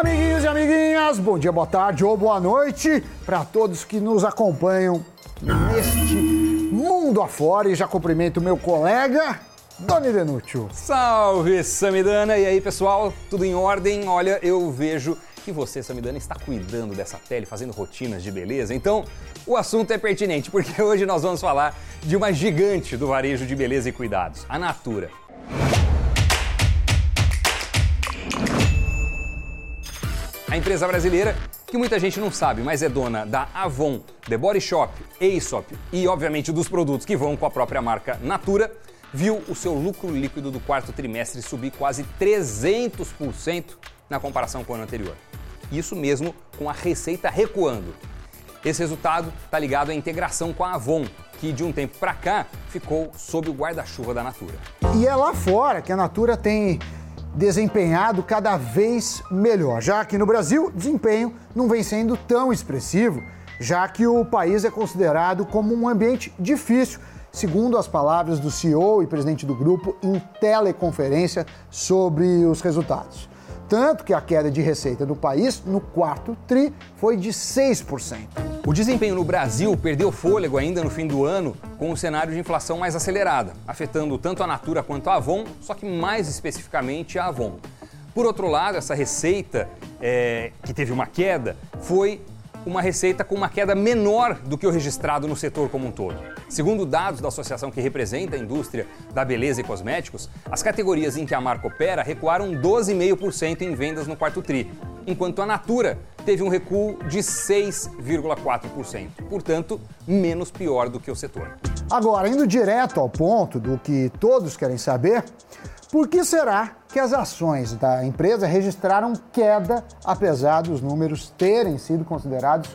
Amiguinhos e amiguinhas, bom dia, boa tarde ou boa noite para todos que nos acompanham neste mundo afora e já cumprimento meu colega Doni Denútil. Salve, Samidana! E aí, pessoal, tudo em ordem? Olha, eu vejo que você, Samidana, está cuidando dessa pele, fazendo rotinas de beleza. Então, o assunto é pertinente, porque hoje nós vamos falar de uma gigante do varejo de beleza e cuidados, a Natura. A empresa brasileira, que muita gente não sabe, mas é dona da Avon, The Body Shop, Aesop e, obviamente, dos produtos que vão com a própria marca Natura, viu o seu lucro líquido do quarto trimestre subir quase 300% na comparação com o ano anterior. Isso mesmo com a receita recuando. Esse resultado está ligado à integração com a Avon, que de um tempo para cá ficou sob o guarda-chuva da Natura. E é lá fora que a Natura tem desempenhado cada vez melhor. Já que no Brasil, desempenho não vem sendo tão expressivo, já que o país é considerado como um ambiente difícil, segundo as palavras do CEO e presidente do grupo em teleconferência sobre os resultados. Tanto que a queda de receita do país no quarto TRI foi de 6%. O desempenho no Brasil perdeu fôlego ainda no fim do ano, com o cenário de inflação mais acelerada, afetando tanto a Natura quanto a Avon, só que mais especificamente a Avon. Por outro lado, essa receita, é, que teve uma queda, foi uma receita com uma queda menor do que o registrado no setor como um todo. Segundo dados da associação que representa a indústria da beleza e cosméticos, as categorias em que a marca opera recuaram 12,5% em vendas no quarto tri, enquanto a Natura teve um recuo de 6,4%, portanto, menos pior do que o setor. Agora, indo direto ao ponto do que todos querem saber, por que será que as ações da empresa registraram queda, apesar dos números terem sido considerados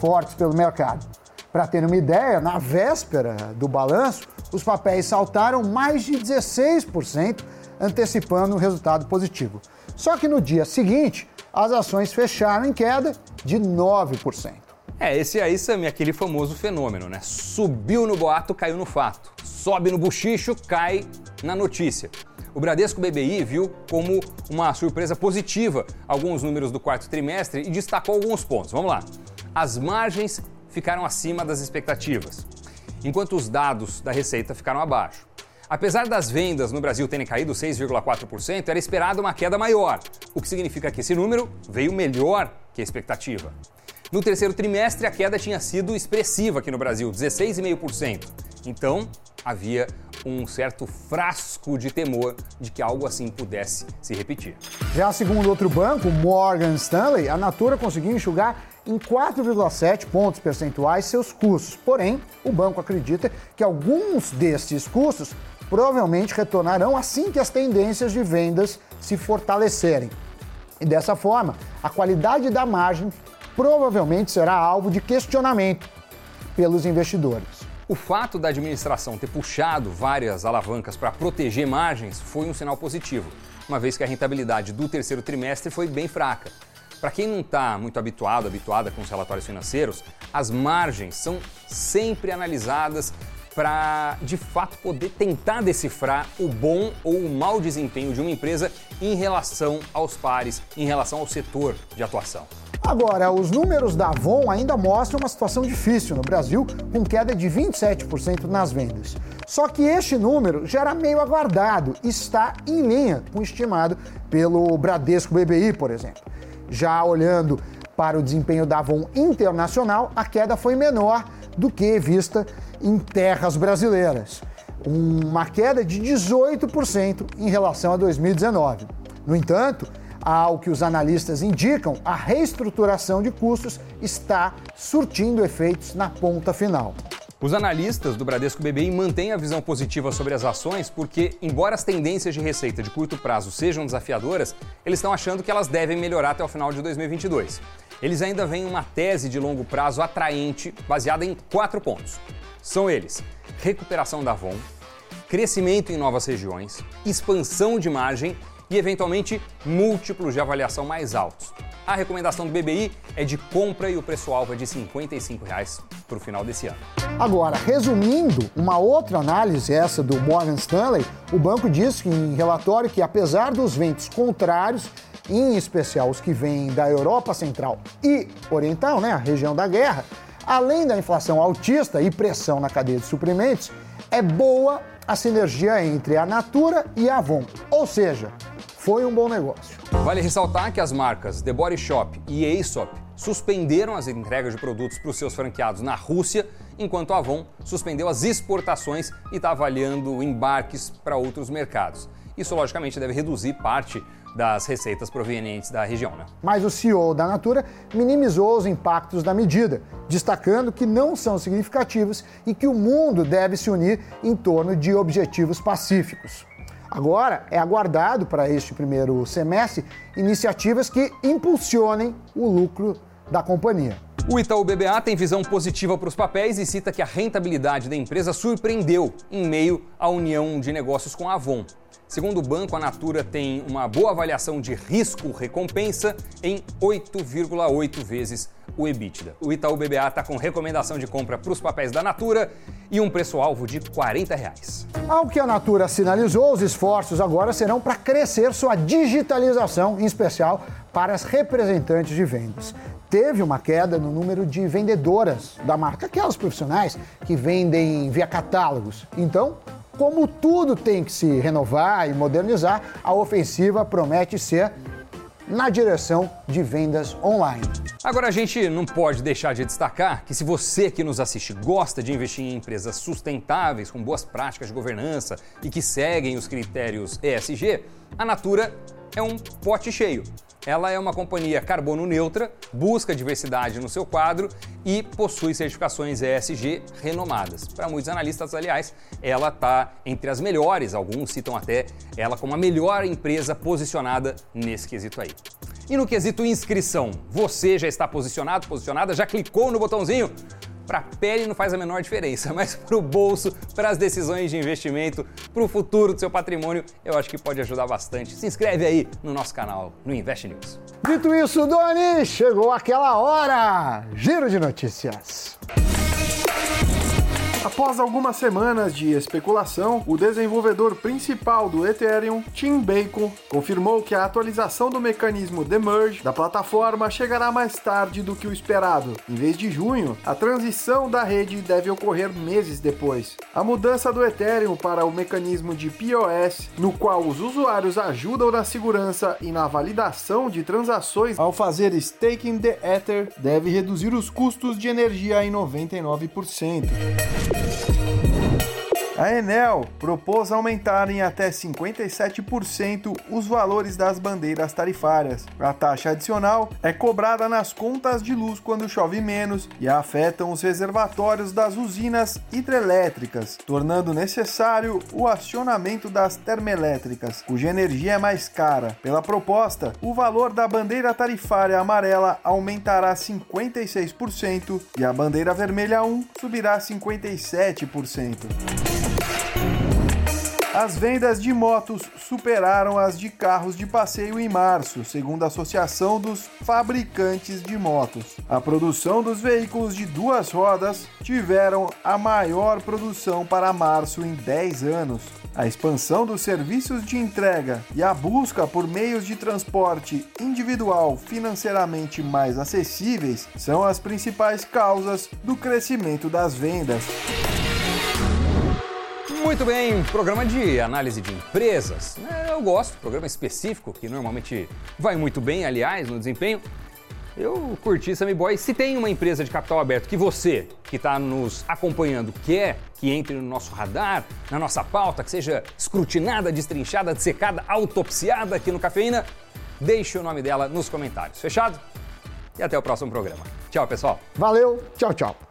fortes pelo mercado? Para ter uma ideia, na véspera do balanço, os papéis saltaram mais de 16%, antecipando um resultado positivo. Só que no dia seguinte, as ações fecharam em queda de 9%. É, esse aí, Sam, é aquele famoso fenômeno, né? Subiu no boato, caiu no fato. Sobe no buchicho, cai na notícia. O Bradesco BBI viu como uma surpresa positiva alguns números do quarto trimestre e destacou alguns pontos. Vamos lá. As margens ficaram acima das expectativas, enquanto os dados da receita ficaram abaixo. Apesar das vendas no Brasil terem caído 6,4%, era esperada uma queda maior, o que significa que esse número veio melhor que a expectativa. No terceiro trimestre, a queda tinha sido expressiva aqui no Brasil, 16,5%. Então, havia um certo frasco de temor de que algo assim pudesse se repetir. Já segundo outro banco, Morgan Stanley, a Natura conseguiu enxugar em 4,7 pontos percentuais seus custos. Porém, o banco acredita que alguns destes custos provavelmente retornarão assim que as tendências de vendas se fortalecerem. E dessa forma, a qualidade da margem provavelmente será alvo de questionamento pelos investidores. O fato da administração ter puxado várias alavancas para proteger margens foi um sinal positivo, uma vez que a rentabilidade do terceiro trimestre foi bem fraca. Para quem não está muito habituado, habituada com os relatórios financeiros, as margens são sempre analisadas para de fato poder tentar decifrar o bom ou o mau desempenho de uma empresa em relação aos pares, em relação ao setor de atuação. Agora, os números da Avon ainda mostram uma situação difícil no Brasil, com queda de 27% nas vendas. Só que este número já era meio aguardado está em linha com o estimado pelo Bradesco BBI, por exemplo. Já olhando para o desempenho da Avon internacional, a queda foi menor do que vista em terras brasileiras, uma queda de 18% em relação a 2019. No entanto, ao que os analistas indicam, a reestruturação de custos está surtindo efeitos na ponta final. Os analistas do Bradesco BBI mantêm a visão positiva sobre as ações porque, embora as tendências de receita de curto prazo sejam desafiadoras, eles estão achando que elas devem melhorar até o final de 2022. Eles ainda veem uma tese de longo prazo atraente baseada em quatro pontos. São eles: recuperação da Avon, crescimento em novas regiões, expansão de margem e, eventualmente, múltiplos de avaliação mais altos. A recomendação do BBI é de compra e o preço-alvo é de R$ 55 para o final desse ano. Agora, resumindo, uma outra análise, essa do Morgan Stanley, o banco diz em relatório que, apesar dos ventos contrários, em especial os que vêm da Europa Central e Oriental, né, a região da guerra, além da inflação altista e pressão na cadeia de suprimentos, é boa a sinergia entre a Natura e a Avon. Ou seja, foi um bom negócio. Vale ressaltar que as marcas The Body Shop e Aesop suspenderam as entregas de produtos para os seus franqueados na Rússia, enquanto a Avon suspendeu as exportações e está avaliando embarques para outros mercados. Isso, logicamente, deve reduzir parte das receitas provenientes da região. Né? Mas o CEO da Natura minimizou os impactos da medida, destacando que não são significativos e que o mundo deve se unir em torno de objetivos pacíficos. Agora é aguardado para este primeiro semestre iniciativas que impulsionem o lucro da companhia. O Itaú BBA tem visão positiva para os papéis e cita que a rentabilidade da empresa surpreendeu em meio à união de negócios com a Avon. Segundo o banco, a Natura tem uma boa avaliação de risco-recompensa em 8,8 vezes o EBITDA. O Itaú BBA está com recomendação de compra para os papéis da Natura e um preço-alvo de 40 reais. Ao que a Natura sinalizou, os esforços agora serão para crescer sua digitalização, em especial para as representantes de vendas teve uma queda no número de vendedoras da marca, aquelas profissionais que vendem via catálogos. Então, como tudo tem que se renovar e modernizar, a ofensiva promete ser na direção de vendas online. Agora a gente não pode deixar de destacar que se você que nos assiste gosta de investir em empresas sustentáveis, com boas práticas de governança e que seguem os critérios ESG, a Natura é um pote cheio. Ela é uma companhia carbono neutra, busca diversidade no seu quadro e possui certificações ESG renomadas. Para muitos analistas, aliás, ela está entre as melhores, alguns citam até ela como a melhor empresa posicionada nesse quesito aí. E no quesito inscrição, você já está posicionado, posicionada, já clicou no botãozinho? Para a pele não faz a menor diferença, mas para o bolso, para as decisões de investimento, para o futuro do seu patrimônio, eu acho que pode ajudar bastante. Se inscreve aí no nosso canal, no Invest News. Dito isso, Doni, chegou aquela hora! Giro de notícias. Após algumas semanas de especulação, o desenvolvedor principal do Ethereum, Tim Bacon, confirmou que a atualização do mecanismo de merge da plataforma chegará mais tarde do que o esperado. Em vez de junho, a transição da rede deve ocorrer meses depois. A mudança do Ethereum para o mecanismo de POS, no qual os usuários ajudam na segurança e na validação de transações ao fazer staking de Ether, deve reduzir os custos de energia em 99%. A Enel propôs aumentar em até 57% os valores das bandeiras tarifárias. A taxa adicional é cobrada nas contas de luz quando chove menos e afetam os reservatórios das usinas hidrelétricas, tornando necessário o acionamento das termoelétricas, cuja energia é mais cara. Pela proposta, o valor da bandeira tarifária amarela aumentará 56% e a bandeira vermelha 1 subirá 57%. As vendas de motos superaram as de carros de passeio em março, segundo a Associação dos Fabricantes de Motos. A produção dos veículos de duas rodas tiveram a maior produção para março em 10 anos. A expansão dos serviços de entrega e a busca por meios de transporte individual financeiramente mais acessíveis são as principais causas do crescimento das vendas. Muito bem, programa de análise de empresas. É, eu gosto, programa específico, que normalmente vai muito bem, aliás, no desempenho. Eu curti Sammy Boy. Se tem uma empresa de capital aberto que você, que está nos acompanhando, quer que entre no nosso radar, na nossa pauta, que seja escrutinada, destrinchada, dissecada, autopsiada aqui no Cafeína, deixe o nome dela nos comentários. Fechado? E até o próximo programa. Tchau, pessoal. Valeu, tchau, tchau.